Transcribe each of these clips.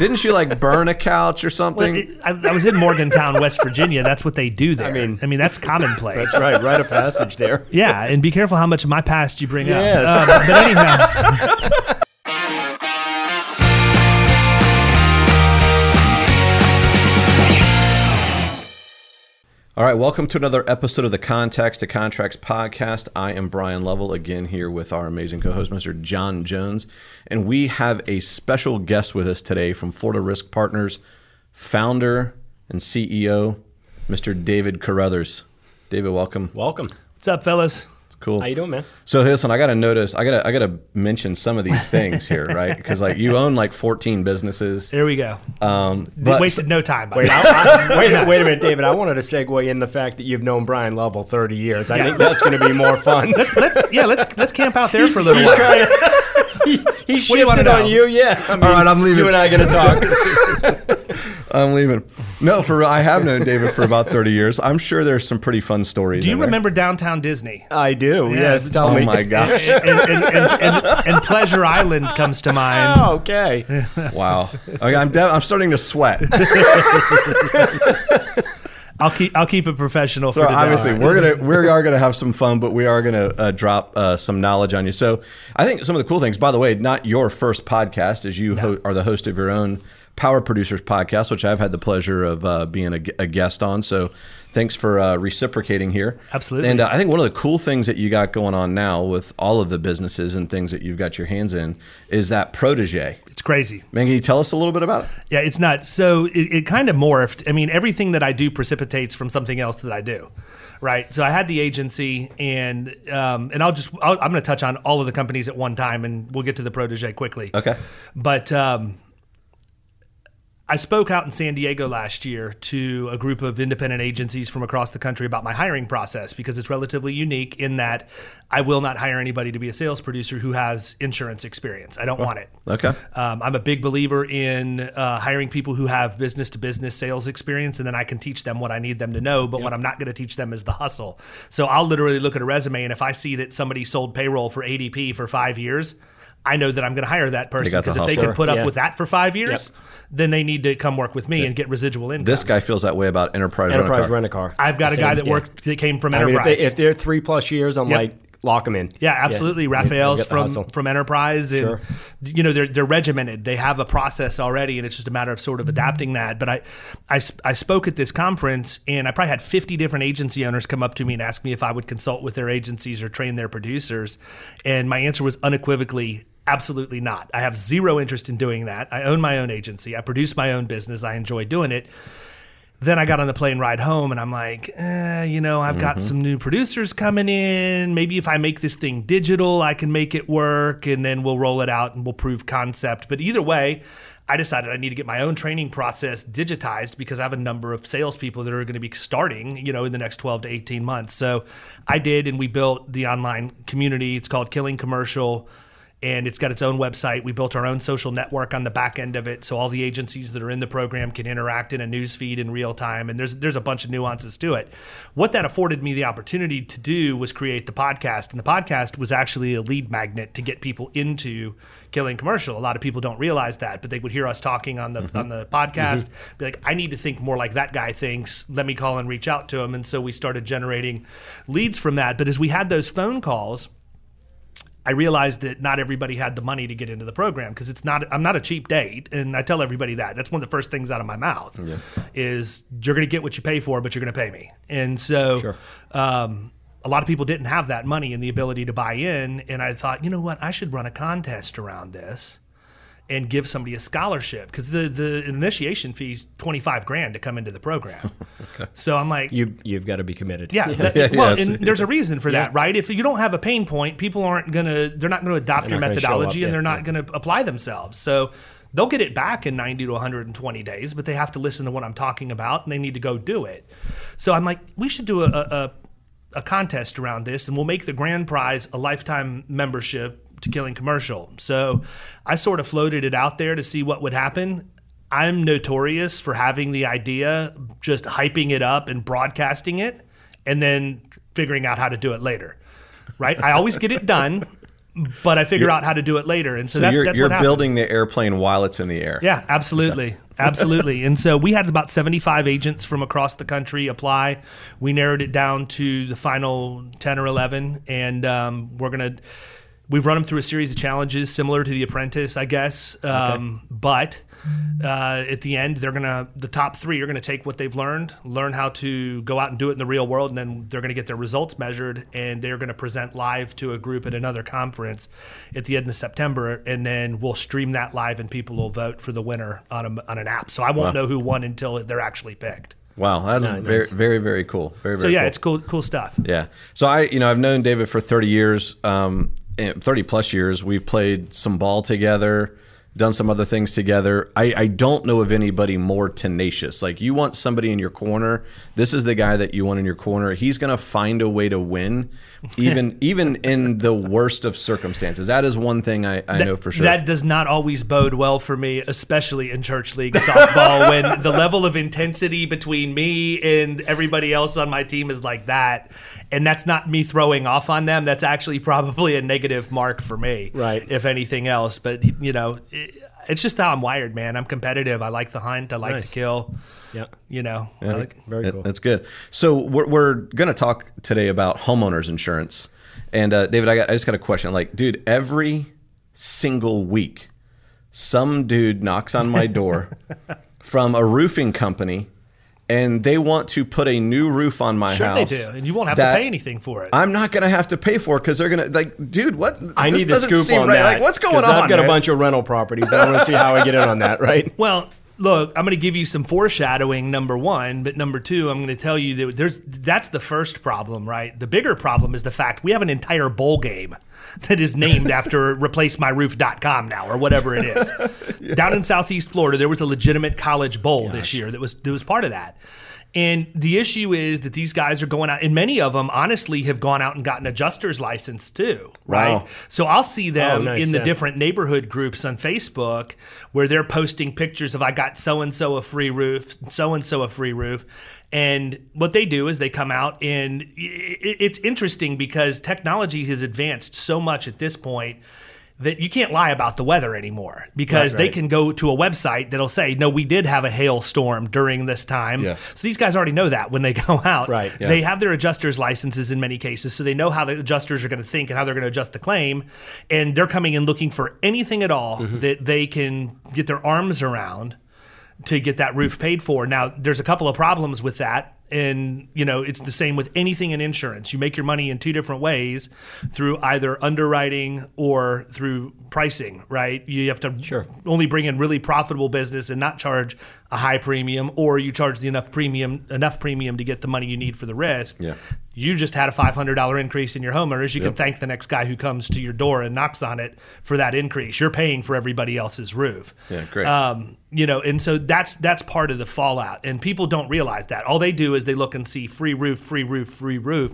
Didn't you like burn a couch or something? Well, it- I, I was in Morgantown, West Virginia. That's what they do there. I mean- I mean that's commonplace. That's right. Rite a passage there. Yeah, and be careful how much of my past you bring Yes. up. Um, but anyhow, All right, welcome to another episode of the Contacts to Contracts podcast. I am Bryan Lovell again here with our amazing co-host, Mr. John Jones, and we have a special guest with us today from Florida Risk Partners, founder and CEO, Mr. David Carothers. David, welcome. Welcome. what's up, fellas? Cool. How you doing, man? So listen, I got to notice, I got to, I got to mention some of these things here, right? Because like you own like 14 businesses. There we go. Um, but wasted no time. Wait. I, I, wait, wait a minute, David. I wanted to segue in the fact that you've known Bryan Lovell 30 years. I Yeah. think that's going to be more fun. Let- yeah, let's let's camp out there for a little He's while. trying to. He, he do you on know? you, yeah. I mean, All right, I'm leaving. You and I are going to talk. I'm leaving. No, for real, I have known David for about 30 years. I'm sure there's some pretty fun stories. Do you in there. remember downtown Disney? I do. Yes, tell Oh me. my gosh! and, and, and, and, and Pleasure Island comes to mind. Oh, okay. Wow. Okay, I'm de- I'm starting to sweat. I'll keep I'll keep it professional for So today. obviously, we're gonna we are gonna have some fun, but we are gonna uh, drop uh, some knowledge on you. So I think some of the cool things. By the way, not your first podcast, as you ho- are the host of your own Power Producers podcast, which I've had the pleasure of uh, being a, a guest on. So thanks for uh, reciprocating here. Absolutely. And uh, I think one of the cool things that you got going on now with all of the businesses and things that you've got your hands in is that protege. It's crazy. Man, can you tell us a little bit about it? Yeah, it's nuts. So it, it kind of morphed. I mean, everything that I do precipitates from something else that I do, right? So I had the agency, and um, and I'll just I'll, I'm going to touch on all of the companies at one time, and we'll get to the protege quickly. Okay. But um, I spoke out in San Diego last year to a group of independent agencies from across the country about my hiring process because it's relatively unique in that I will not hire anybody to be a sales producer who has insurance experience. I don't want it. Okay. Um, I'm a big believer in uh, hiring people who have business to business sales experience, and then I can teach them what I need them to know. But what I'm not going to teach them is the hustle. So I'll literally look at a resume, and if I see that somebody sold payroll for ADP for five years, I know that I'm going to hire that person got the because if they can put up Yeah. with that for five years, then they need to come work with me and get residual income. This guy feels that way about enterprise. Enterprise Rent-A-Car. rent a car. I've got a guy that Yeah. worked that came from I mean, if, Enterprise. they, if they're three plus years, I'm Yep. like, lock them in. Yeah, absolutely. Yeah. Raphael's from hustle. from Enterprise, and Sure. you know they're they're regimented. They have a process already, and it's just a matter of sort of adapting that. But I, I, I spoke at this conference, and I probably had fifty different agency owners come up to me and ask me if I would consult with their agencies or train their producers, and my answer was unequivocally. Absolutely not. I have zero interest in doing that. I own my own agency. I produce my own business. I enjoy doing it then I got on the plane ride home and I'm like, eh, you know, I've got some new producers coming in. Maybe if I make this thing digital, I can make it work and then we'll roll it out and we'll prove concept. But either way, I decided I need to get my own training process digitized because I have a number of salespeople that are going to be starting, you know, in the next 12 to 18 months. So I did, and we built the online community. It's called Killing Commercial and it's got its own website. We built our own social network on the back end of it, so all the agencies that are in the program can interact in a news feed in real time. And there's there's a bunch of nuances to it. What that afforded me the opportunity to do was create the podcast, and the podcast was actually a lead magnet to get people into killing commercial. A lot of people don't realize that, but they would hear us talking on the on the mm-hmm. podcast, mm-hmm. be like, I need to think more like that guy thinks. Let me call and reach out to him. And so we started generating leads from that. But as we had those phone calls. I realized that not everybody had the money to get into the program because it's not. I'm not a cheap date, and I tell everybody that. That's one of the first things out of my mouth is you're going to get what you pay for, but you're going to pay me. And so, Sure. um, a lot of people didn't have that money and the ability to buy in. And I thought, you know what, I should run a contest around this and give somebody a scholarship because the the initiation fee's 25 grand to come into the program. okay. So I'm like, You you've got to be committed. yeah, that- Yeah, well, yes. and there's a reason for that, right? If you don't have a pain point, people aren't gonna, they're not gonna adopt They're your not gonna show methodology, up, and yeah, they're not yeah. gonna apply themselves. So they'll get it back in 90 to 120 days, but they have to listen to what I'm talking about, and they need to go do it. So I'm like, we should do a, a, a a contest around this, and we'll make the grand prize a lifetime membership to Killing Commercial. So I sort of floated it out there to see what would happen. I'm notorious for having the idea, just hyping it up and broadcasting it, and then figuring out how to do it later. Right? I always get it done. but I figure out how to do it later. And so, So that, you're that's you're building the airplane while it's in the air. Yeah, absolutely. Absolutely. And so we had about 75 agents from across the country apply. We narrowed it down to the final 10 or 11. And um, we're going to, we've run them through a series of challenges similar to The Apprentice, I guess. Um, But uh, at the end, they're going to, the top three are going to take what they've learned, learn how to go out and do it in the real world. And then they're going to get their results measured and they're going to present live to a group at another conference at the end of September. And then we'll stream that live and people will vote for the winner on, a, on an app. So I won't know who won until they're actually picked. Wow, that's Nice. very very very cool. Very So yeah, cool. it's cool, cool stuff. Yeah. So I, you know, I've known David for 30 years, um, and 30 plus years. We've played some ball together, done some other things together. I, I don't know of anybody more tenacious. Like you want somebody in your corner. This is the guy that you want in your corner. He's going to find a way to win, even even in the worst of circumstances. That is one thing I, I know for sure. That does not always bode well for me, especially in church league softball, when the level of intensity between me and everybody else on my team is like that. And that's not me throwing off on them. That's actually probably a negative mark for me, Right. If anything else. But you know, it, it's just how I'm wired, man. I'm competitive. I like the hunt. I like Nice. to kill. Yeah. You know, I like, Very cool. That's good. So we're, we're going to talk today about homeowners insurance. And uh, David, I, got, I just got a question. Like, dude, every single week, some dude knocks on my door from a roofing company, and they want to put a new roof on my sure house. they do, and you won't have to pay anything for it. I'm not going to have to pay for it because they're going to like, dude, what? I this need the doesn't scoop seem on right. that. Like, what's going on? I've got man? a bunch of rental properties. I want to see how I get in on that, right? Well, look, I'm going to give you some foreshadowing. Number one, but number two, I'm going to tell you that there's that's the first problem, right? The bigger problem is the fact we have an entire bowl game that is named after replacemyroof.com now or whatever it is. Down in Southeast Florida, there was a legitimate college bowl this year that was that was part of that. And the issue is that these guys are going out, and many of them honestly have gone out and gotten adjuster's license too, right? Wow. So I'll see oh, them Oh, nice, in the yeah. different neighborhood groups on Facebook where they're posting pictures of I got so and so a free roof, so and so a free roof. And what they do is they come out and it's interesting because technology has advanced so much at this point that you can't lie about the weather anymore because Right, they can go to a website that'll say, no, we did have a hailstorm during this time. Yes. So these guys already know that when they go out. Right. Yeah. They have their adjusters licenses in many cases, so they know how the adjusters are going to think and how they're going to adjust the claim. And they're coming in looking for anything at all Mm-hmm. that they can get their arms around to get that roof paid for. Now, there's a couple of problems with that. And, you know, it's the same with anything in insurance. You make your money in two different ways through either underwriting or through pricing, right? You have to Sure. only bring in really profitable business and not charge a high premium, or you charge the enough premium enough premium to get the money you need for the risk. Yeah. You just had a five hundred dollar increase in your homeowners. You can thank the next guy who comes to your door and knocks on it for that increase. You're paying for everybody else's roof. Yeah, great. Um, you know, and so that's that's part of the fallout, and people don't realize that. All they do is they look and see free roof, free roof, free roof.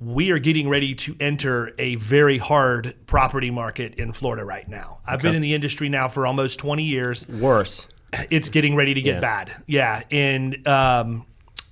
We are getting ready to enter a very hard property market in Florida right now. I've been in the industry now for almost 20 years Worse. it's getting ready to get Yeah. bad. Yeah, and um,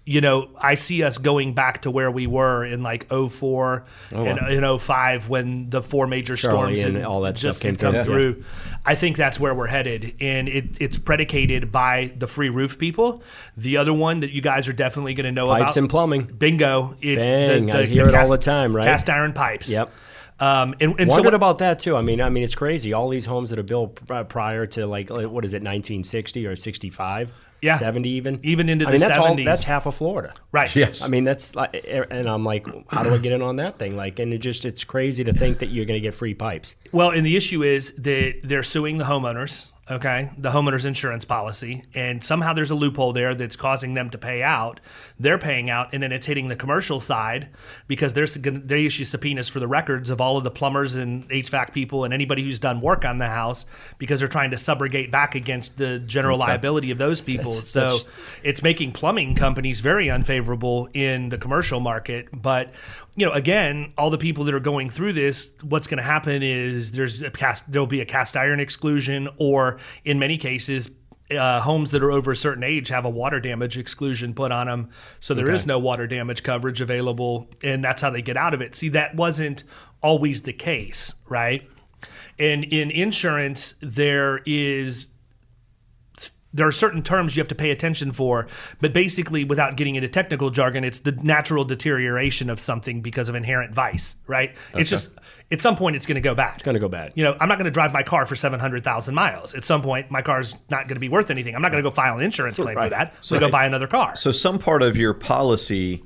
you know, I see us going back to where we were in like 04 and in 05 when the four major Charley storms and all that stuff just came come through. through. I think that's where we're headed, and it, it's predicated by the free roof people. The other one that you guys are definitely going to know Pipes about, and plumbing. bingo. It's Bang, I hear it all the time, right? Cast iron pipes. Yep. Um, and, and so what- about that too. I mean, I mean, it's crazy. All these homes that are built prior to like what is it, 1960 or 65? Yeah. 70 even. Even into I mean, the that's all. 70s. That's half of Florida. right? Yes. I mean, that's like, and I'm like, how do I get in on that thing? Like, and it just, it's crazy to think that you're going to get free pipes. Well, and the issue is that they're suing the homeowners, okay, the homeowners insurance policy, and somehow there's a loophole there that's causing them to pay out. They're paying out, and then it's hitting the commercial side because there's they issue subpoenas for the records of all of the plumbers and HVAC people and anybody who's done work on the house because they're trying to subrogate back against the general liability of those people. So it's making plumbing companies very unfavorable in the commercial market. But you know, again, all the people that are going through this, what's going to happen is there's a cast, there'll be a cast iron exclusion, or in many cases, uh, homes that are over a certain age have a water damage exclusion put on them, so there is Okay. no water damage coverage available, and that's how they get out of it. See, that wasn't always the case, right? And in insurance, there is there are certain terms you have to pay attention for, but basically, without getting into technical jargon, it's the natural deterioration of something because of inherent vice, right? It's just at some point it's going to go bad. It's going to go bad. You know, I'm not going to drive my car for 700,000 miles. At some point, my car's not going to be worth anything. I'm not going to go file an insurance claim for that. So to go buy another car. So some part of your policy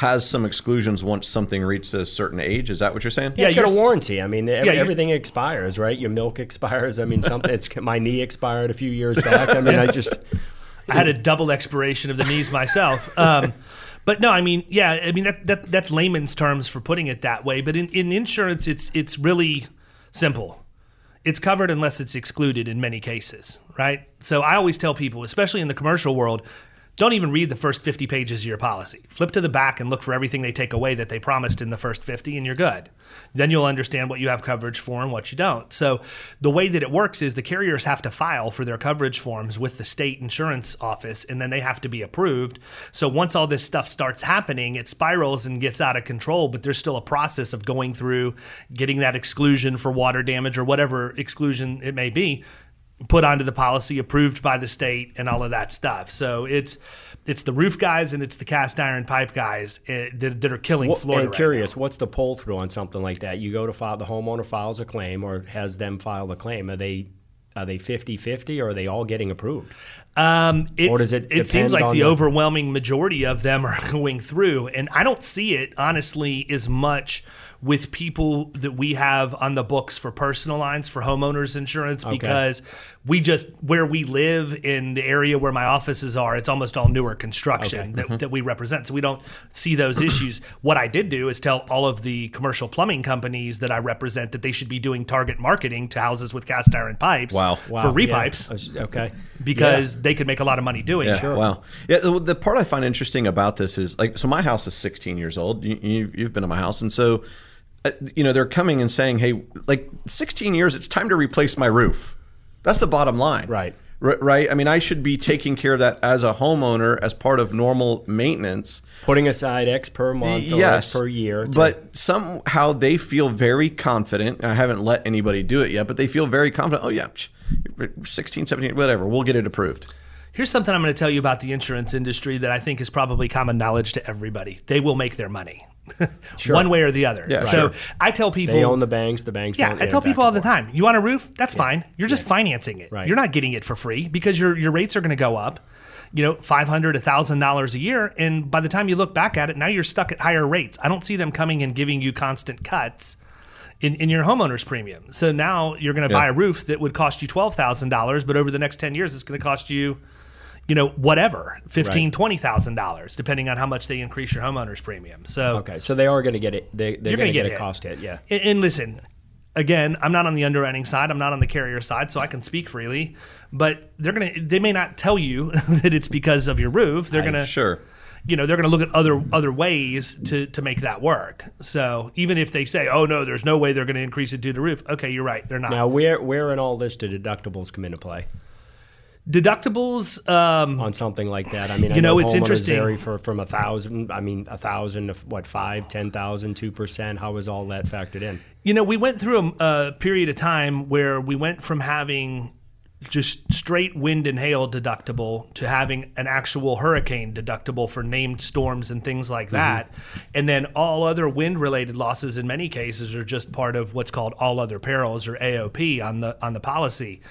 has some exclusions once something reaches a certain age. Is that what you're saying? Yeah, it's you're got a warranty. I mean, ev- you're- everything expires, right? Your milk expires. I mean, something. It's my knee expired a few years back. I mean, I just I had a double expiration of the knees myself. Um, but no, I mean, yeah, I mean that, that that's layman's terms for putting it that way. But in, in insurance, it's it's really simple. It's covered unless it's excluded in many cases, right? So I always tell people, especially in the commercial world, don't even read the first 50 pages of your policy. Flip to the back and look for everything they take away that they promised in the first 50, and you're good. Then you'll understand what you have coverage for and what you don't. So the way that it works is the carriers have to file for their coverage forms with the state insurance office, and then they have to be approved. So once all this stuff starts happening, it spirals and gets out of control, but there's still a process of going through getting that exclusion for water damage or whatever exclusion it may be put onto the policy, approved by the state, and all of that stuff. So it's it's the roof guys and it's the cast iron pipe guys uh, that, that are killing Florida. and right curious, what's the pull through on something like that? You go to file the homeowner files a claim or has them file a claim. Are they are they 50-50 or are they all getting approved? Um, it's, Or does it it seems like the the- overwhelming majority of them are going through, and I don't see it honestly as much with people that we have on the books for personal lines for homeowners insurance because we just where we live in the area where my offices are, it's almost all newer construction that, mm-hmm. that we represent, so we don't see those issues. What I did do is tell all of the commercial plumbing companies that I represent that they should be doing target marketing to houses with cast iron pipes Wow. for yeah. repipes Okay. because they could make a lot of money doing Yeah. it. Wow. Yeah. The, part I find interesting about this is like, so my house is 16 years old. You, you've been in my house, and so, Uh, you know, they're coming and saying, "Hey, like 16 years, it's time to replace my roof." That's the bottom line. Right. R- right. I mean, I should be taking care of that as a homeowner as part of normal maintenance. Putting aside X per month or yes, X per year. to- But somehow they feel very confident. I haven't let anybody do it yet, but they feel very confident. Oh yeah, psh, 16, 17, whatever. We'll get it approved. Here's something I'm going to tell you about the insurance industry that I think is probably common knowledge to everybody. They will make their money, one way or the other. Yeah, so sure. I tell people, they own the banks. The banks. yeah, own, I tell people all the time. You want a roof? That's fine. You're just financing it. Right. You're not getting it for free because your your rates are going to go up. You know, five hundred, a thousand dollars a year, and by the time you look back at it, now you're stuck at higher rates. I don't see them coming and giving you constant cuts. In, in your homeowner's premium. So now you're going to buy a roof that would cost you $12,000, but over the next 10 years, it's going to cost you you know, whatever, fifteen, Right. twenty thousand dollars, depending on how much they increase your homeowner's premium. So, Okay, so they are going to get it. They, they're going gonna get, get a cost hit. Yeah. and, and listen, again, I'm not on the underwriting side, I'm not on the carrier side, so I can speak freely. But they're gonna, they may not tell you that it's because of your roof. They're gonna, Sure. you know, they're gonna look at other other ways to to make that work. So even if they say, oh no, there's no way they're gonna increase it due to roof. Okay, you're right, they're not. Now, where where in all this do deductibles come into play Deductibles. Um, on something like that? I mean, I You know, it's interesting. Vary for from a thousand. I mean, a thousand to what five, ten thousand, two percent. How is all that factored in? You know, we went through a, a period of time where we went from having just straight wind and hail deductible to having an actual hurricane deductible for named storms and things like that. And then all other wind related losses in many cases are just part of what's called all other perils or AOP on the on the policy.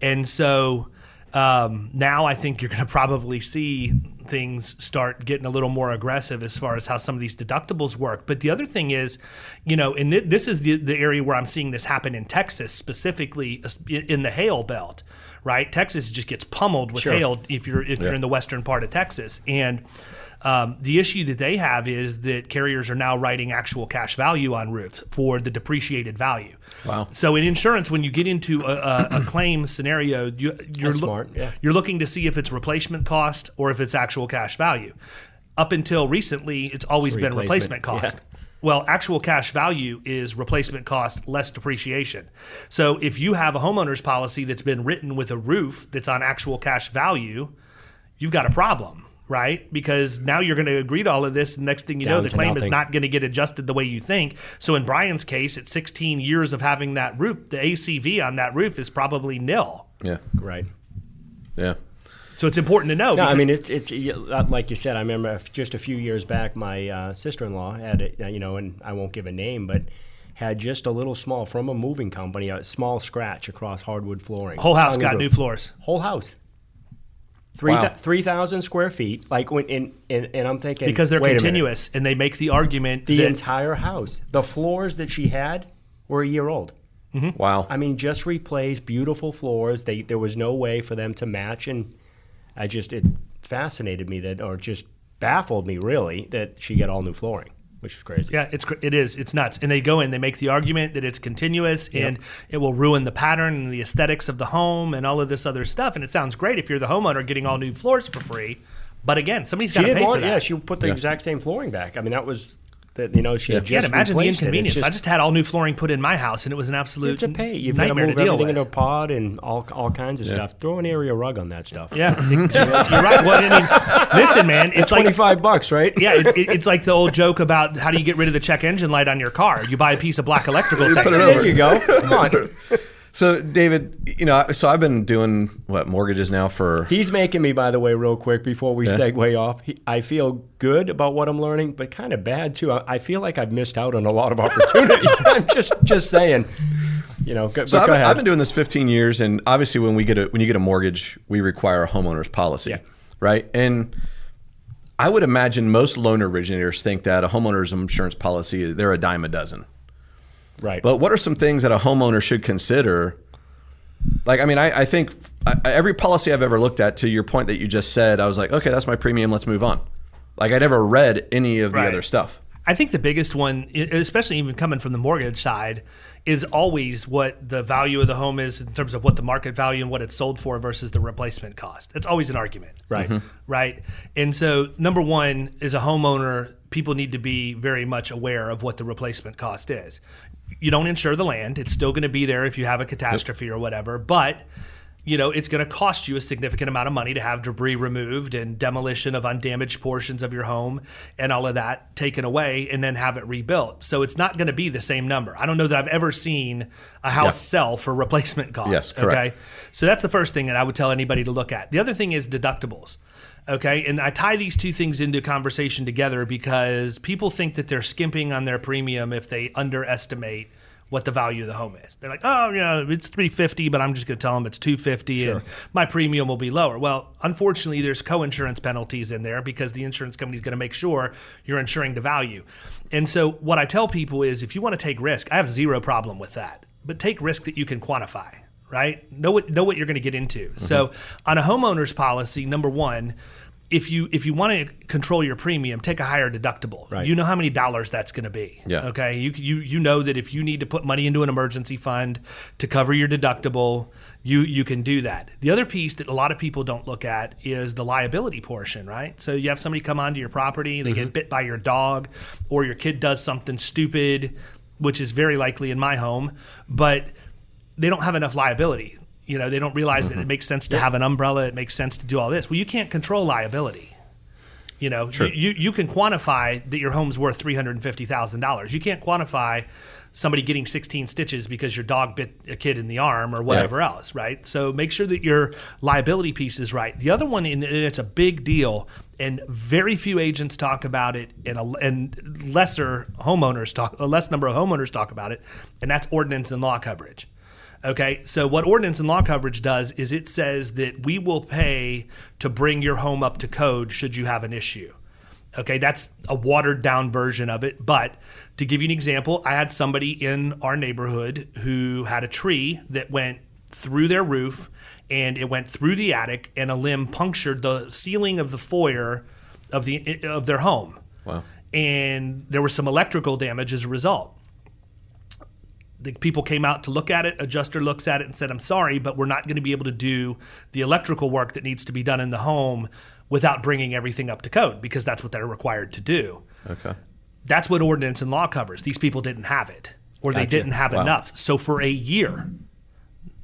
And so um, now I think you're going to probably see things start getting a little more aggressive as far as how some of these deductibles work. But the other thing is, you know, and thi- this is the, the area where I'm seeing this happen in Texas, specifically in the hail belt, right? Texas just gets pummeled with hail if you're if you're in the western part of Texas, and um, the issue that they have is that carriers are now writing actual cash value on roofs for the depreciated value. Wow. So in insurance, when you get into a, a, a claim scenario, you, loo- smart, yeah. you're looking to see if it's replacement cost or if it's actual cash value. Up until recently, it's always been replacement replacement, cost. Well, actual cash value is replacement cost less depreciation. So if you have a homeowner's policy that's been written with a roof that's on actual cash value, you've got a problem, right? Because now you're going to agree to all of this. And next thing you know, the to claim is not going to get adjusted the way you think. So in Bryan's case, at 16 years of having that roof, the ACV on that roof is probably nil. Yeah. Right. Yeah. So it's important to know. No, I mean it's it's uh, like you said. I remember just a few years back, my uh, sister-in-law had it, you know, and I won't give a name, but had just a little small from a moving company, a small scratch across hardwood flooring. whole house got and new floors. Whole house. Three Wow. thou- three thousand square feet. Like when and, and, and I'm thinking because they're wait a continuous and they make the argument The that entire house, the floors that she had were a year old. Mm-hmm. Wow. I mean, just replaced beautiful floors. They there was no way for them to match, and I just it fascinated me that, or just baffled me really that she got all new flooring, which is crazy. yeah, it's it is it's nuts. And they go in, they make the argument that it's continuous and it will ruin the pattern and the aesthetics of the home and all of this other stuff. And it sounds great if you're the homeowner getting all new floors for free, but again, somebody's got to didn't pay for that. yeah, she put the exact same flooring back. I mean, that was that you know she had Yeah, imagine the replaced it. It's inconvenience. I just- just had all new flooring put in my house, and it was an absolute it's a pay. You've got to move to everything with. into a pod and all all kinds of stuff. Throw an area rug on that stuff. yeah, you're right. Well, I mean, listen, man, it's like Twenty five bucks, right? yeah, it, it, it's like the old joke about how do you get rid of the check engine light on your car? You buy a piece of black electrical tape. There you go. Come on. So, David, you know, so I've been doing what mortgages now for He's making me, by the way, real quick before we segue off. He, I feel good about what I'm learning, but kind of bad too. I, I feel like I've missed out on a lot of opportunity. I'm just just saying, you know. Go, So but I've go been, ahead. I've been doing this 15 years, and obviously, when we get a when you get a mortgage, we require a homeowner's policy, Yeah. right? And I would imagine most loan originators think that a homeowner's insurance policy they're a dime a dozen. Right. But what are some things that a homeowner should consider? Like, I mean, I, I think I, every policy I've ever looked at, to your point that you just said, I was like, okay, that's my premium. Let's move on. Like, I never read any of the Right. other stuff. I think the biggest one, especially even coming from the mortgage side, is always what the value of the home is in terms of what the market value and what it's sold for versus the replacement cost. It's always an argument. Right. Mhm. Right. And so, number one, as a homeowner, people need to be very much aware of what the replacement cost is. You don't insure the land, it's still going to be there if you have a catastrophe or whatever, but you know, it's going to cost you a significant amount of money to have debris removed and demolition of undamaged portions of your home and all of that taken away and then have it rebuilt. So it's not going to be the same number. I don't know that I've ever seen a house Yeah. sell for replacement cost. Yes, correct. Okay. So that's the first thing that I would tell anybody to look at. The other thing is deductibles. Okay. And I tie these two things into conversation together because people think that they're skimping on their premium if they underestimate what the value of the home is. They're like, oh, yeah, it's 350, but I'm just going to tell them it's 250 and my premium will be lower. Well, unfortunately, there's co-insurance penalties in there because the insurance company is going to make sure you're insuring the value. And so what I tell people is if you want to take risk, I have zero problem with that. But take risk that you can quantify right? Know what know what you're going to get into. So mm-hmm. on a homeowner's policy, number one, if you if you want to control your premium, take a higher deductible. Right. You know how many dollars that's going to be. Yeah. Okay. You you you know that if you need to put money into an emergency fund to cover your deductible, you you can do that. The other piece that a lot of people don't look at is the liability portion, right? So you have somebody come onto your property, they get mm-hmm. bit by your dog, or your kid does something stupid, which is very likely in my home, but they don't have enough liability. You know, they don't realize that it mm-hmm. makes sense to have an umbrella. It makes sense to do all this. Well, you can't control liability. You know, you, you you can quantify that your home's worth three hundred and fifty thousand dollars. You can't quantify somebody getting sixteen stitches because your dog bit a kid in the arm or whatever else, right? So make sure that your liability piece is right. The other one, and it's a big deal, and very few agents talk about it, and a, and lesser homeowners talk, a less number of homeowners talk about it, and that's ordinance and law coverage. Okay, so what ordinance and law coverage does is it says that we will pay to bring your home up to code should you have an issue. Okay, that's a watered down version of it. But to give you an example, I had somebody in our neighborhood who had a tree that went through their roof and it went through the attic and a limb punctured the ceiling of the foyer of the of their home. Wow. And there was some electrical damage as a result the people came out to look at it. Adjuster looks at it and said, "I'm sorry, but we're not going to be able to do the electrical work that needs to be done in the home without bringing everything up to code because that's what they're required to do." Okay. That's what ordinance and law covers. These people didn't have it, or they didn't have Wow. enough. So for a year,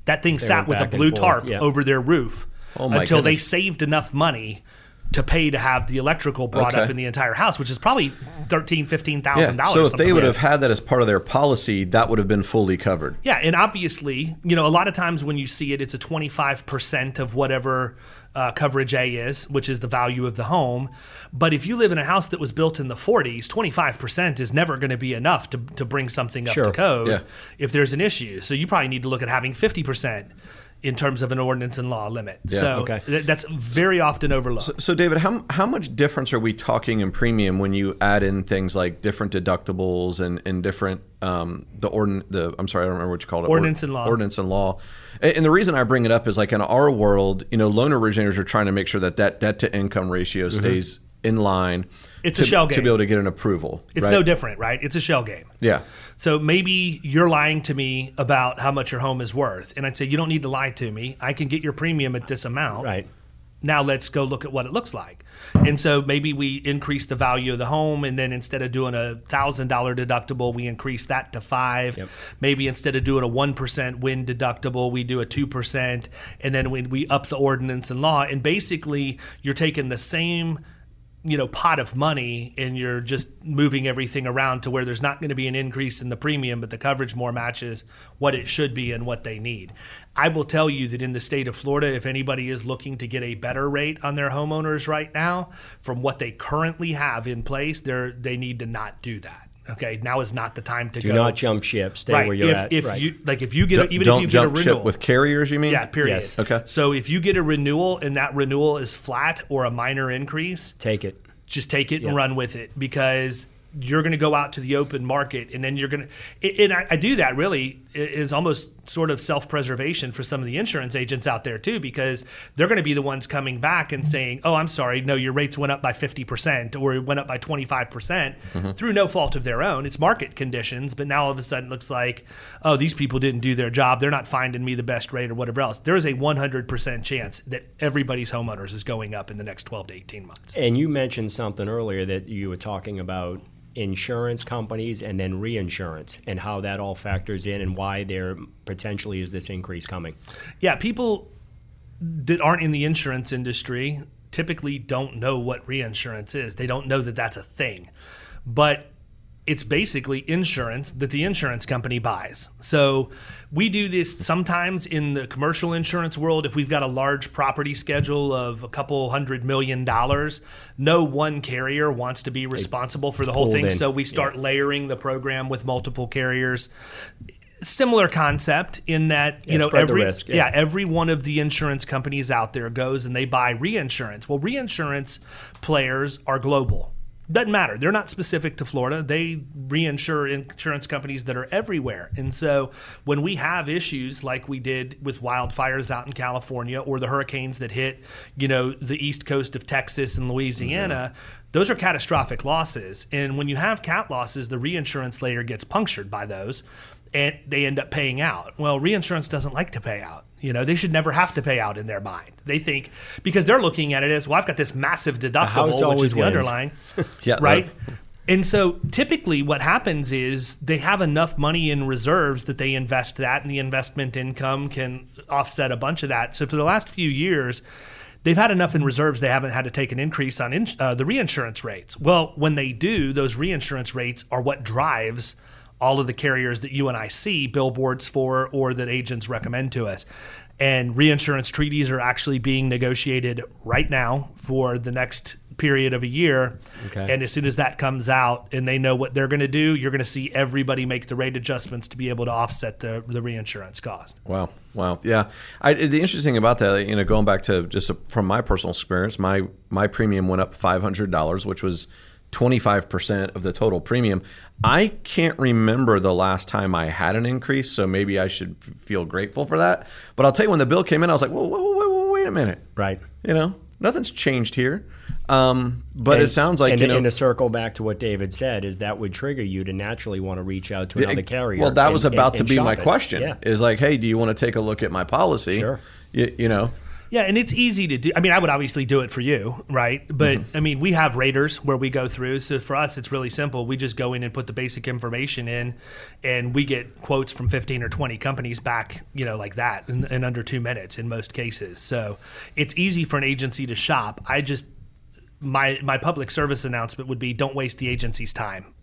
that thing were sat with a blue tarp yeah. over their roof Oh until they saved enough money to pay to have the electrical brought up in the entire house, which is probably thirteen, fifteen Yeah. thousand dollars. So if they would have had that as part of their policy, that would have been fully covered. Yeah, and obviously, you know, a lot of times when you see it, it's a 25% of whatever uh, coverage A is, which is the value of the home. But if you live in a house that was built in the 40s, 25% is never going to be enough to, to bring something up Sure. to code Yeah. if there's an issue. So you probably need to look at having 50% in terms of an ordinance and law limit. so Okay. th- that's very often overlooked. So, David, how, how much difference are we talking in premium when you add in things like different deductibles and, and different um, the ordin the I'm sorry I don't remember what you called it Ordinance and law. ordinance and law and, and the reason I bring it up is like in our world you know loan originators are trying to make sure that that debt to income ratio stays in line It's to, a shell game to be able to get an approval It's right? no different, right? It's a shell game. yeah So maybe you're lying to me about how much your home is worth. And I'd say, you don't need to lie to me. I can get your premium at this amount. Right. Now let's go look at what it looks like. And so maybe we increase the value of the home. And then instead of doing a $1,000 deductible, we increase that to five. Yep. Maybe instead of doing a 1% wind deductible, we do a 2%. And then we, we up the ordinance and law. And basically, you're taking the same you know pot of money and you're just moving everything around to where there's not going to be an increase in the premium but the coverage more matches what it should be and what they need. I will tell you that in the state of florida if anybody is looking to get a better rate on their homeowners right now from what they currently have in place they're they need to not do that okay now is not the time to go Do go not jump ship. Stay right where you're if, at. if right. you like if you get a, even don't if you jump get a renewal ship with carriers you mean yeah period Yes. Okay. so if you get a renewal and that renewal is flat or a minor increase Take it. just take it and run with it because you're going to go out to the open market and then you're going to and I, I do that really i- is almost sort of self-preservation for some of the insurance agents out there too because they're going to be the ones coming back and saying oh i'm sorry no your rates went up by 50% or it went up by 25% mm-hmm. through no fault of their own. It's market conditions but now all of a sudden it looks like oh these people didn't do their job. They're not finding me the best rate or whatever else. There is a 100% chance that everybody's homeowners is going up in the next 12 to 18 months. And you mentioned something earlier that you were talking about insurance companies and then reinsurance and how that all factors in and why there potentially is this increase coming. yeah, people that aren't in the insurance industry typically don't know what reinsurance is. They don't know that that's a thing. But it's basically insurance that the insurance company buys. So we do this sometimes in the commercial insurance world. If we've got a large property schedule of a couple hundred million dollars, no one carrier wants to be responsible for the whole thing. in. So we start layering the program with multiple carriers. Similar concept in that you Yeah, know every risk, yeah. yeah every one of the insurance companies out there goes and they buy reinsurance. Well, reinsurance players are global. Doesn't matter. They're not specific to Florida. They reinsure insurance companies that are everywhere. And so when we have issues like we did with wildfires out in California or the hurricanes that hit, you know, the east coast of Texas and Louisiana, mm-hmm. those are catastrophic losses. And when you have cat losses, the reinsurance layer gets punctured by those and they end up paying out. Well, reinsurance doesn't like to pay out. You know, they should never have to pay out in their mind. They think because they're looking at it as, well, I've got this massive deductible, which is the wins. underlying, Yeah, right? that- And so typically what happens is they have enough money in reserves that they invest that and the investment income can offset a bunch of that. So for the last few years, they've had enough in reserves they haven't had to take an increase on in, uh, the reinsurance rates. Well, when they do, those reinsurance rates are what drives all of the carriers that you and I see billboards for or that agents recommend to us. And reinsurance treaties are actually being negotiated right now for the next period of a year. Okay. And as soon as that comes out and they know what they're going to do, you're going to see everybody make the rate adjustments to be able to offset the, the reinsurance cost. Wow. Wow. Yeah. I, the interesting thing about that, you know, going back to just from my personal experience, my my premium went up five hundred dollars, which was twenty five percent of the total premium. I can't remember the last time I had an increase, so maybe I should feel grateful for that. But I'll tell you, when the bill came in, I was like, whoa, whoa, whoa, whoa wait a minute. Right. You know, nothing's changed here. Um, but it sounds like and, you know. and to circle back to what David said is that would trigger you to naturally want to reach out to another carrier. Well, that and- was and- about to and be my it. question. Yeah. Is like, hey, do you want to take a look at my policy? Sure. You, you know. Yeah, and it's easy to do. I mean, I would obviously do it for you, right? But mm-hmm. I mean, we have raters where we go through. So for us, it's really simple. We just go in and put the basic information in, and we get quotes from 15 or 20 companies back, you know, like that in, in under two minutes in most cases. So it's easy for an agency to shop. I just, my, my public service announcement would be don't waste the agency's time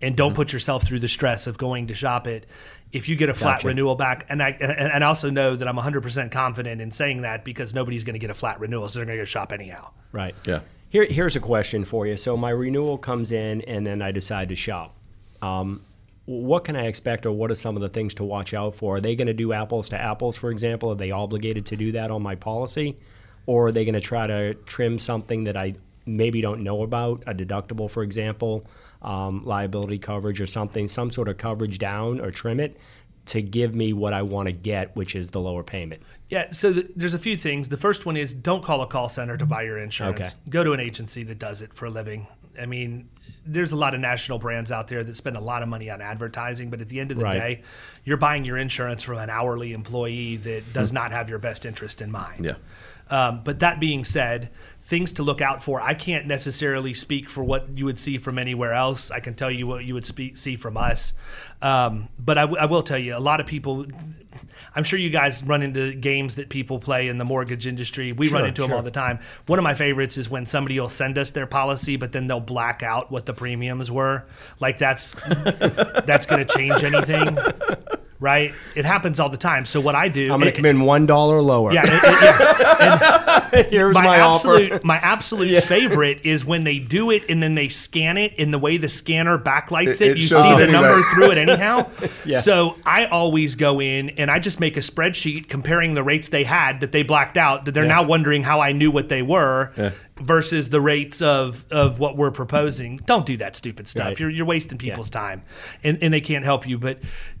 and don't put yourself through the stress of going to shop it if you get a flat Gotcha. renewal back and I and, and I also know that I'm 100% confident in saying that because nobody's going to get a flat renewal so they're going to go shop anyhow. Right. Yeah. Here, here's a question for you. So my renewal comes in, and then I decide to shop. Um, what can I expect, or what are some of the things to watch out for? Are they going to do apples to apples, for example? Are they obligated to do that on my policy, or are they going to try to trim something that I maybe don't know about, a deductible, for example, um, liability coverage, or something, some sort of coverage down, or trim it to give me what I want to get, which is the lower payment? Yeah, so th there's a few things. The first one is don't call a call center to buy your insurance. Okay. Go to an agency that does it for a living. I mean, there's a lot of national brands out there that spend a lot of money on advertising, but at the end of the Right. day, you're buying your insurance from an hourly employee that does not have your best interest in mind. Yeah. Um, but that being said, things to look out for. I can't necessarily speak for what you would see from anywhere else. I can tell you what you would speak, see from us. Um, but I, w- I will tell you, a lot of people. I'm sure you guys run into games that people play in the mortgage industry. We run Sure, into them all the time. One of my favorites is when somebody will send us their policy, but then they'll black out what the premiums were. Like that's that's going to change anything, right? It happens all the time. So what I do, I'm going to come in one dollar lower. yeah, it- it- yeah Here's my, my, absolute offer. my absolute favorite is when they do it and then they scan it and the way the scanner backlights It- you see the anyway. number through it anyhow. Yeah. So I always go in and I just make a spreadsheet comparing the rates they had that they blacked out that they're Yeah. now wondering how I knew what they were versus the rates of of what we're proposing. Don't do that stupid stuff. Right. You're you're wasting people's time and, and they can't help you. But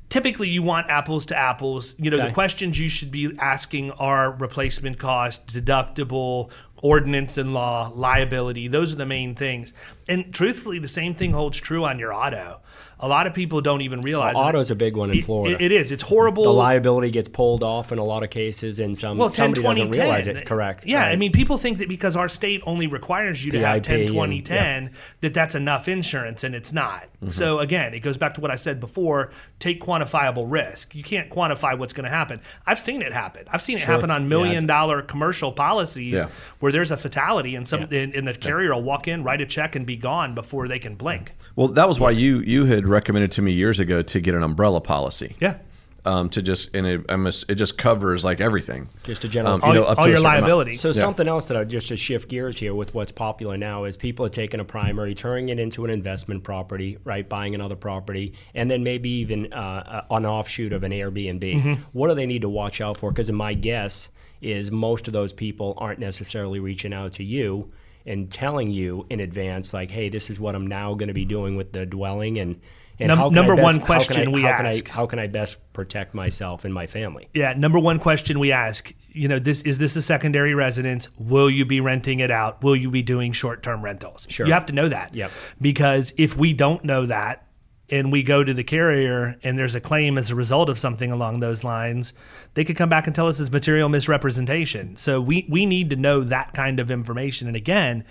typically you want apples to apples. You know, the questions you should be asking are replacement cost, deductible, ordinance and law, liability. Those are the main things. And truthfully, the same thing holds true on your auto. A lot of people don't even realize it. Auto's a big one in It- Florida. it- it is. It's horrible. the liability gets pulled off in a lot of cases, and some well, 10, somebody 20, doesn't realize 10. it. Correct. Yeah, I mean, people think that because our state only requires you to have PIP 10, 20, and- 10, that that's enough insurance, and it's not. Mm-hmm. So, again, it goes back to what I said before take quantifiable risk. You can't quantify what's going to happen. I've seen it happen. I've seen it happen on Yeah, million dollar commercial policies Yeah. where there's a fatality, and, some, Yeah. and, and the carrier will walk in, write a check, and be gone before they can blink. Well, that was why you you had recommended to me years ago to get an umbrella policy. Yeah. Um, to just and it, I must, it just covers like everything. Just a general- Um, All, you know, up all to your certain amount. liability. So something else that I just to shift gears here with what's popular now is people are taking a primary, turning it into an investment property, right? Buying another property, and then maybe even uh, an offshoot of an Airbnb. Mm-hmm. What do they need to watch out for? Because my guess is most of those people aren't necessarily reaching out to you and telling you in advance, like, "Hey, this is what I'm now going to be doing with the dwelling," and and Num- how can I number best- one question I- we how can I- ask. how can I best protect myself and my family? Yeah, number one question we ask, you know, this is this a secondary residence? Will you be renting it out? Will you be doing short-term rentals? Sure. You have to know that. Yep. Because if we don't know that and we go to the carrier and there's a claim as a result of something along those lines, they could come back and tell us it's material misrepresentation. So we we need to know that kind of information. And again,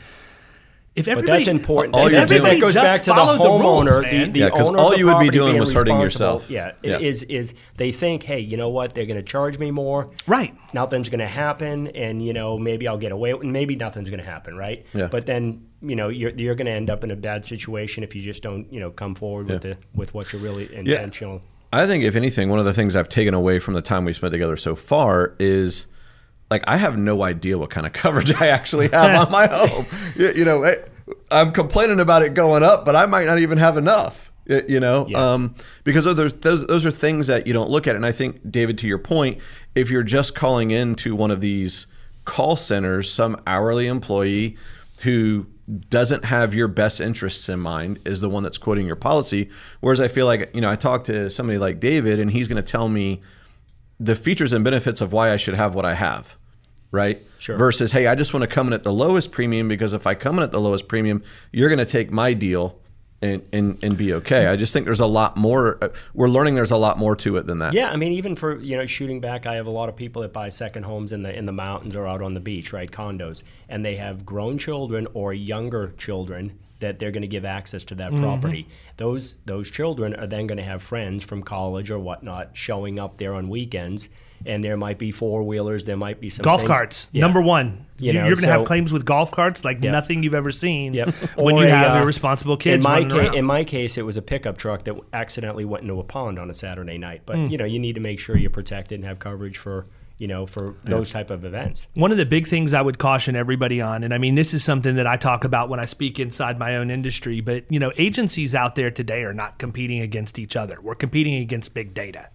if But that's important. All you're doing- that goes back to the the homeowner. rules, the, the Yeah, 'cause owner all the you would be doing was hurting yourself. Yeah, Yeah. Is is they think, hey, you know what? They're going to charge me more. Right. Nothing's going to happen, and you know maybe I'll get away. Maybe nothing's going to happen, right? Yeah. But then you know you're you're going to end up in a bad situation if you just don't you know come forward with the with what you're really intentional. I think if anything, one of the things I've taken away from the time we spent together so far is like I have no idea what kind of coverage I actually have on my home. You, you know, I- I'm complaining about it going up, but I might not even have enough. You know, Yeah. um, because those those those are things that you don't look at. And I think David, to your point, if you're just calling into one of these call centers, some hourly employee who doesn't have your best interests in mind is the one that's quoting your policy. Whereas I feel like, you know, I talked to somebody like David and he's going to tell me the features and benefits of why I should have what I have. Right. Sure. Versus, hey, I just want to come in at the lowest premium because if I come in at the lowest premium, you're going to take my deal and, and, and be okay. I just think there's a lot more. uh, We're learning there's a lot more to it than that. Yeah, I mean, even for you know shooting back, I have a lot of people that buy second homes in the in the mountains or out on the beach, right? Condos, and they have grown children or younger children that they're going to give access to Mm-hmm. that property. Those those children are then going to have friends from college or whatnot showing up there on weekends, and there might be four wheelers, there might be some golf things- carts. Yeah. Number one, You are going to have claims with golf carts like Yep. nothing you've ever seen. Yep. When Or you a, have uh, irresponsible kids in my ca- in my case, it was a pickup truck that accidentally went into a pond on a Saturday night. But Hmm. you know, you need to make sure you're protected and have coverage for you know for those type of events. One of the big things I would caution everybody on, and I mean, this is something that I talk about when I speak inside my own industry, but you know, agencies out there today are not competing against each other. We're competing against big data.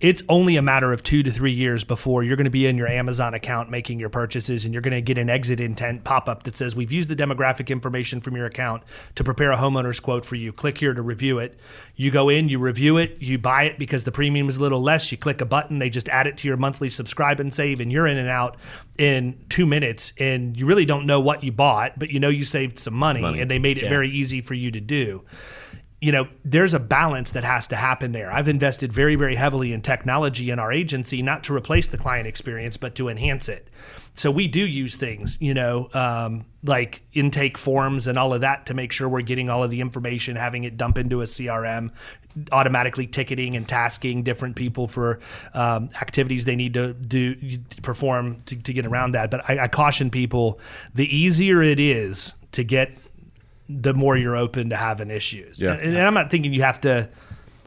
It's only a matter of two to three years before you're going to be in your Amazon account making your purchases and you're going to get an exit intent pop up that says, We've used the demographic information from your account to prepare a homeowner's quote for you. Click here to review it. You go in, you review it, you buy it because the premium is a little less. You click a button, they just add it to your monthly subscribe and save, and you're in and out in two minutes. And you really don't know what you bought, but you know you saved some money, and they made it Yeah. very easy for you to do you know, there's a balance that has to happen there. I've invested very, very heavily in technology in our agency, not to replace the client experience, but to enhance it. So we do use things, you know, um, like intake forms and all of that to make sure we're getting all of the information, having it dump into a CRM, automatically ticketing and tasking different people for um, activities they need to do perform to, to get around that. But I, I caution people: the easier it is to get the more you're open to having issues. Yeah. And, and I'm not thinking you have to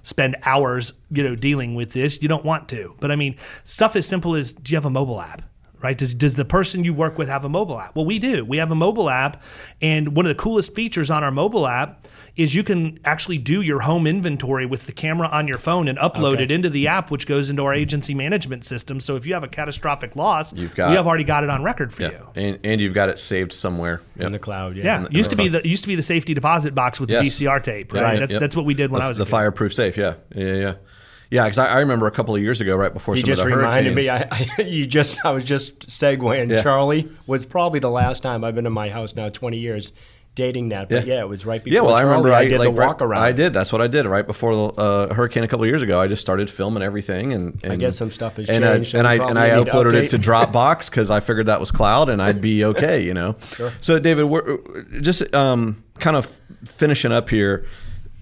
spend hours, you know, dealing with this. You don't want to. But I mean, stuff as simple as do you have a mobile app? Right? Does, does the person you work with have a mobile app? Well, we do. We have a mobile app. And one of the coolest features on our mobile app is you can actually do your home inventory with the camera on your phone and upload Okay. it into the app, which goes into our agency management system. So if you have a catastrophic loss, You've got- we have already got it on record for Yeah. you. And, and you've got it saved somewhere. Yep. in the cloud. Yeah, Yeah, used to be the used to be the safety deposit box with Yes. the VCR tape, right? Right, That's yep. that's what we did when the, I was a the kid. fireproof safe. Yeah, yeah, yeah, yeah. Because I, I remember a couple of years ago, right before You some just of the reminded hurricanes. me. I, I you just I was just segueing. Yeah. Charley was probably the last time I've been in my house now 20 years dating that. But Yeah. yeah, it was right before. yeah, well, I remember I, did like the walk around. I did. That's what I did right before the uh, hurricane a couple of years ago. I just started filming everything, and, and guess some stuff has and, changed, and I and I to uploaded it to. Dropbox because I figured that was cloud, and I'd be okay, you know. sure. So, David, we're just um, kind of finishing up here.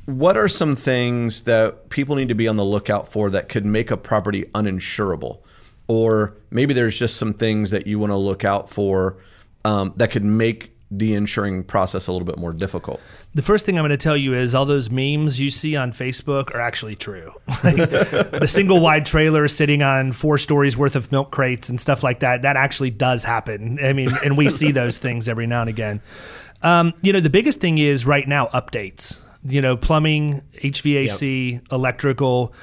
What are some things that people need to be on the lookout for that could make a property uninsurable? Or maybe there's just some things that you want to look out for um, that could make the insuring process a little bit more difficult. The first thing I'm going to tell you is all those memes you see on Facebook are actually true. the single wide trailer sitting on four stories worth of milk crates and stuff like that, that actually does happen. I mean, and we see those things every now and again. Um, you know, the biggest thing is right now updates. You know, plumbing, HVAC, electrical.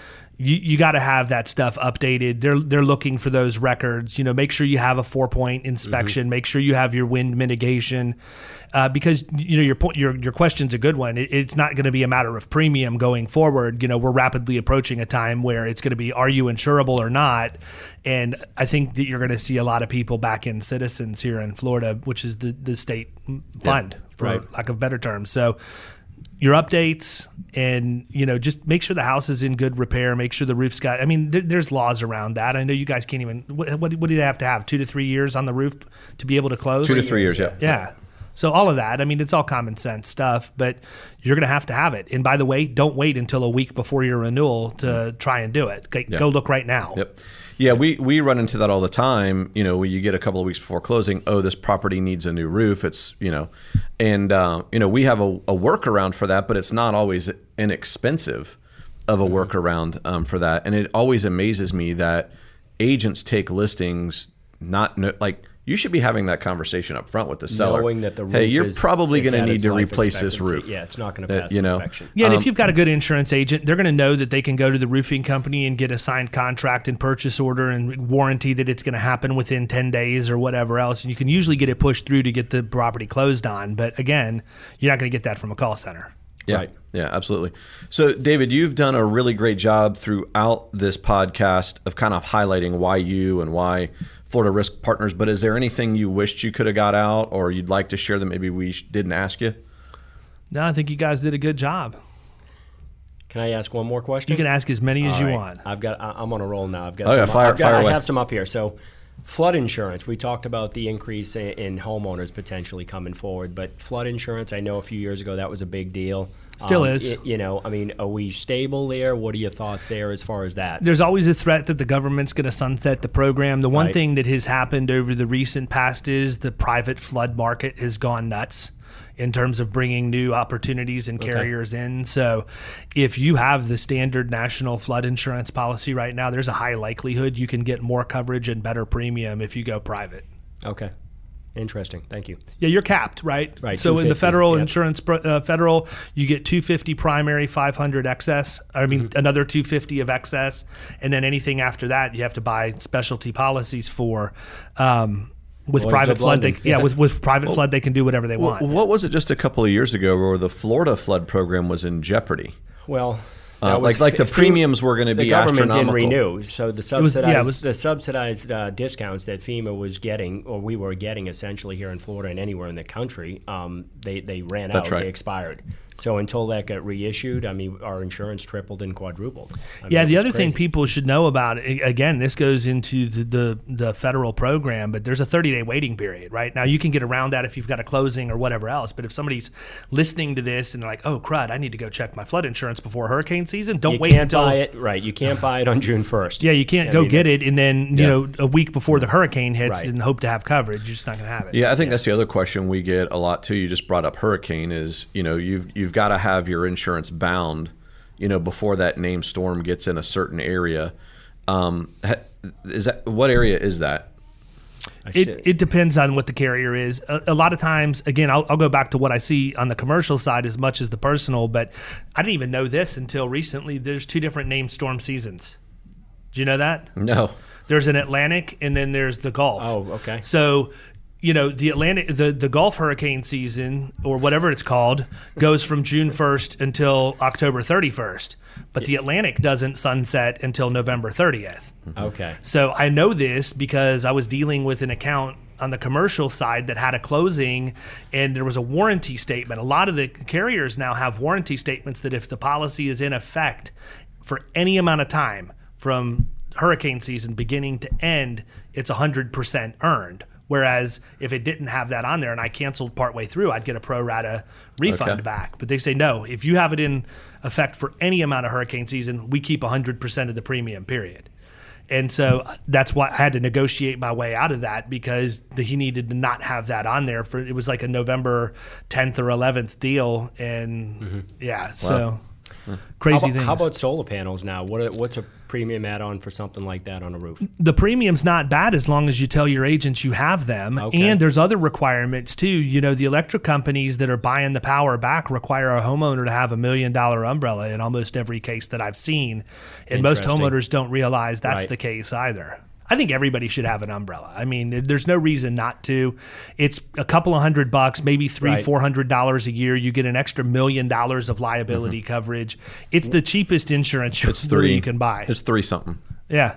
You, you got to have that stuff updated. They're they're looking for those records. You know, make sure you have a four point inspection. Make sure you have your wind mitigation, uh, because you know your point your your question's a good one. It, it's not going to be a matter of premium going forward. You know, we're rapidly approaching a time where it's going to be are you insurable or not, and I think that you're going to see a lot of people back in Citizens here in Florida, which is the the state fund for Right. lack of better terms. So your updates and you know just make sure the house is in good repair make sure the roof's got i mean there, there's laws around that. I know you guys can't even what, what, what do they have to have? Two to three years on the roof to be able to close? Two to three years, yeah. yeah. So all of that i mean it's all common sense stuff but you're going to have to have it. And by the way don't wait until a week before your renewal to mm-hmm. try and do it. Okay, go look right now. Yep. Yeah, we, we run into that all the time. You know, you get a couple of weeks before closing, oh, this property needs a new roof. It's, you know, and, uh, you know, we have a, a workaround for that, but it's not always inexpensive of a workaround um, for that. And it always amazes me that agents take listings not no, like you should be having that conversation up front with the seller. Knowing that the roof hey, you're is- probably going to need to replace this roof. Yeah, it's not gonna Uh, pass you know, inspection. Yeah, and Um, if you've got a good insurance agent, they're going to know that they can go to the roofing company and get a signed contract and purchase order and warranty that it's going to happen within 10 days or whatever else. And you can usually get it pushed through to get the property closed on. But again, you're not going to get that from a call center. Yeah. Right. Yeah, absolutely. So, David, you've done a really great job throughout this podcast of kind of highlighting why you and why Florida Risk Partners. But is there anything you wished you could have got out or you'd like to share that maybe we sh- didn't ask you? No, I think you guys did a good job. Can I ask one more question? You can ask as many as All you right. want. I've got. I- I'm on a roll now. I've got. Oh, some, yeah, fire- I've got, fire I have some up here. So, flood insurance. We talked about the increase in, in homeowners potentially coming forward, but flood insurance. I know a few years ago that was a big deal. Still Um, is. y- you know, I mean, are we stable there? What are your thoughts there as far as that? There's always a threat that the government's going to sunset the program. The one Right. thing that has happened over the recent past is the private flood market has gone nuts in terms of bringing new opportunities and carriers in. So, if you have the standard national flood insurance policy right now, there's a high likelihood you can get more coverage and better premium if you go private. Okay, interesting. Thank you. Yeah, you're capped, right? Right, So in the federal yep. insurance, uh, federal, you get 250 primary, 500 excess. I mean, Mm-hmm. another 250 of excess, and then anything after that, you have to buy specialty policies for. Um, with Lloyd's private of flood, they, yeah, Yeah. with, with private flood, they can do whatever they want. What was it just a couple of years ago where the Florida flood program was in jeopardy? Well, Uh, was like like the f- premiums were going to the be government astronomical. didn't renew, so the was- subsidized yeah, was- the subsidized uh, discounts that FEMA was getting, or we were getting essentially here in Florida and anywhere in the country, um, they they ran That's out, right. they expired. So until that got reissued, I mean, our insurance tripled and quadrupled. I Yeah, it the was other thing people should know about it, again, this goes into the, the the federal program, but there's a 30 day waiting period, right? Now you can get around that if you've got a closing or whatever else. But if somebody's listening to this and they're like, "Oh crud, I need to go check my flood insurance before hurricane season," don't you wait can't until buy it right. You can't buy it on June first. yeah, you can't I go mean, get it and then you Yeah. know a week before the hurricane hits Right. and hope to have coverage. You're just not going to have it. Yeah, I think that's the other question we get a lot too. You just brought up hurricane is, you know, you've you've got to have your insurance bound, you know, before that named storm gets in a certain area. Um, is that what area is that? It, it depends on what the carrier is. A, a lot of times, again, I'll, I'll go back to what I see on the commercial side as much as the personal, but I didn't even know this until recently. There's two different named storm seasons. Do you know that? No. There's an Atlantic and then there's the Gulf. Oh, okay. So, you know, the Atlantic, the, the Gulf hurricane season or whatever it's called goes from June 1st until October 31st. But the Atlantic doesn't sunset until November 30th. Mm-hmm. okay. So I know this because I was dealing with an account on the commercial side that had a closing and there was a warranty statement. A lot of the carriers now have warranty statements that if the policy is in effect for any amount of time from hurricane season beginning to end, it's 100% earned. Whereas if it didn't have that on there and I canceled partway through, I'd get a pro rata refund Okay. back. But they say no, if you have it in effect for any amount of hurricane season, we keep 100% of the premium, period. And so uh, that's why I had to negotiate my way out of that because the, he needed to not have that on there for it was like a November 10th or 11th deal and mm-hmm. yeah so How crazy about, things. how about solar panels now? What what's a premium add-on for something like that on a roof? the premium's not bad as long as you tell your agents you have them. Okay. And there's other requirements too. You know, the electric companies that are buying the power back require a homeowner to have a million dollar umbrella in almost every case that I've seen. And most homeowners don't realize that's Right. the case either. I think everybody should have an umbrella. I mean, there's no reason not to. It's a couple of hundred bucks, maybe three, Right. four hundred dollars a year. You get an extra million dollars of liability mm-hmm. coverage. It's the cheapest insurance It's three. you can buy. It's three something. yeah.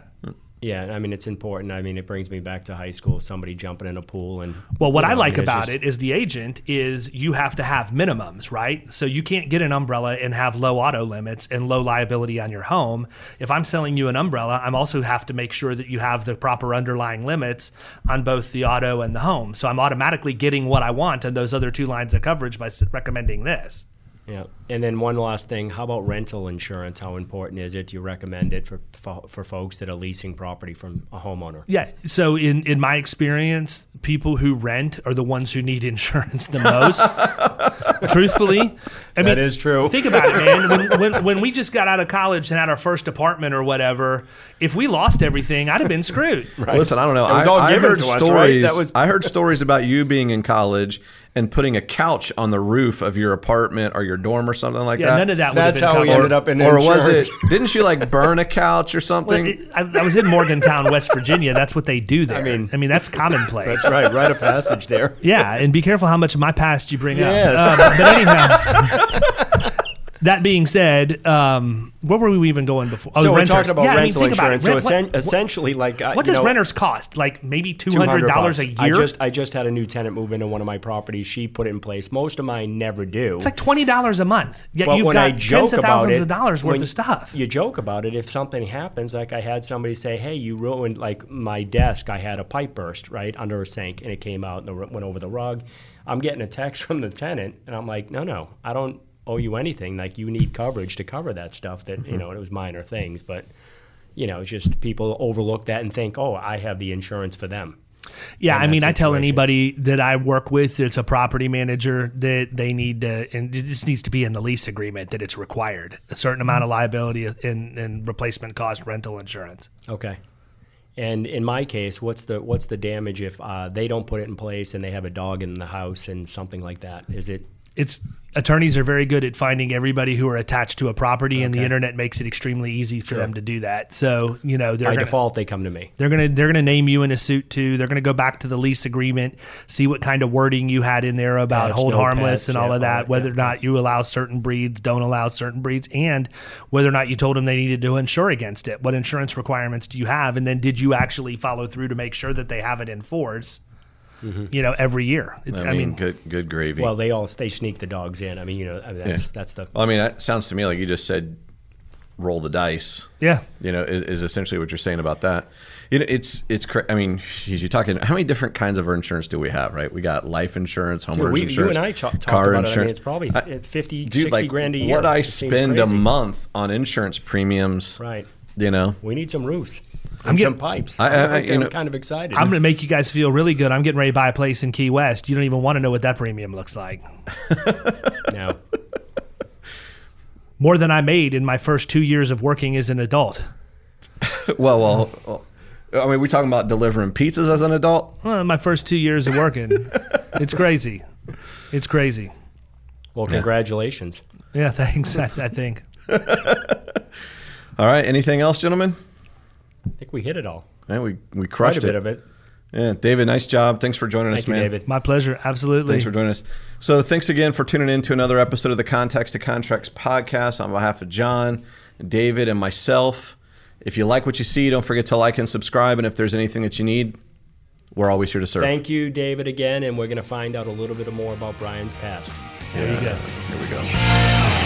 Yeah, I mean it's important. I mean it brings me back to high school. Somebody jumping in a pool and Well, what you I know, like mean, about just- it is the agent is you have to have minimums, right? So you can't get an umbrella and have low auto limits and low liability on your home. If I'm selling you an umbrella, I'm also have to make sure that you have the proper underlying limits on both the auto and the home. So I'm automatically getting what I want on those other two lines of coverage by recommending this. Yeah, and then one last thing: how about rental insurance? How important is it? Do you recommend it for for, for folks that are leasing property from a homeowner? Yeah. So in in my experience, people who rent are the ones who need insurance the most. Truthfully, I mean, That is true. Think about it, man. When, when when we just got out of college and had our first apartment or whatever, if we lost everything, I'd have been screwed. Listen, I don't know. I, I heard to us, right? stories. That was- I heard stories about you being in college and putting a couch on the roof of your apartment or your dorm or something like Yeah, that. none of that. That's how we covered. ended up in or was it? Didn't you like burn a couch or Well, something? it- I, I was in Morgantown, West Virginia. That's what they do there. I mean- mean, I mean that's commonplace. That's right, rite of passage there. Yeah, and be careful how much of my past you bring Yes. up. Um, but anyhow, that being said, um, where were we even going before? Oh, so we're renters. talking about Yeah, I mean, rental about it. insurance. So Rent- what- essen- what- essentially, like uh, What does know, renters cost? Like maybe two hundred dollars a year. I just I just had a new tenant move into one of my properties. She put it in place. Most of mine never do. it's like twenty dollars a month. Yet But you've got I tens of thousands it, of dollars worth of stuff. You joke about it if something happens. Like I had somebody say, "Hey, you ruined like my desk. I had a pipe burst right under a sink, and it came out and went over the rug." I'm getting a text from the tenant, and I'm like, "No, no, I don't owe you anything. Like you need coverage to cover that stuff. That you know, it was minor things, but." You know, it's just people overlook that and think, "Oh, I have the insurance for them." Yeah, I mean, that I tell anybody that I work with that's a property manager that they need to, and it just needs to be in the lease agreement that it's required a certain amount of liability and, and replacement cost rental insurance. Okay. And in my case, what's the what's the damage if uh, they don't put it in place and they have a dog in the house and something like that? Is it It's attorneys are very good at finding everybody who are attached to a property, and the internet makes it extremely easy for them to do that. So you know they're by gonna, default they come to me? They're gonna they're gonna name you in a suit too. They're gonna go back to the lease agreement, see what kind of wording you had in there about Pets, hold no harmless pets, and all yeah, of that. whether yeah, or not you allow certain breeds, don't allow certain breeds, and whether or not you told them they needed to insure against it. What insurance requirements do you have? And then did you actually follow through to make sure that they have it in force? Mm-hmm. You know, every year. It- I, mean, good good gravy. Well, they all they sneak the dogs in. I mean, you know, I mean, that's that's the Well, I mean, that sounds to me like you just said roll the dice. yeah. You know, is, is essentially what you're saying about that. You know, it's it's. cra- I mean, you're talking. How many different kinds of insurance do we have? Right? We got life insurance, homeowners we, you insurance, and I talked car about it. I mean, insurance. it's probably I- 50, dude, 60 like grand a year. what I spend a month on insurance premiums. Right. You know, We need some roofs. I'm getting- some pipes. I- I- I'm, you know- kind of excited. I'm going to make you guys feel really good. I'm getting ready to buy a place in Key West. You don't even want to know what that premium looks like. no. More than I made in my first two years of working as an adult. well, well. well, I mean, we talking about delivering pizzas as an adult. Well, my first two years of working. it's crazy. It's crazy. Well, congratulations. Yeah, thanks. I, I think. All right. Anything else, gentlemen? I think we hit it all. Yeah, we we crushed it. Quite crushed a bit of it. Yeah, David, nice job. Thanks for joining us, you, man. David. My pleasure. Absolutely. Thanks for joining us. So, thanks again for tuning in to another episode of the Contacts to Contracts podcast on behalf of John, David, and myself. If you like what you see, don't forget to like and subscribe. And if there's anything that you need, we're always here to serve. Thank you, David, again, and we're going to find out a little bit more about Bryan's past. There you go. Here we go.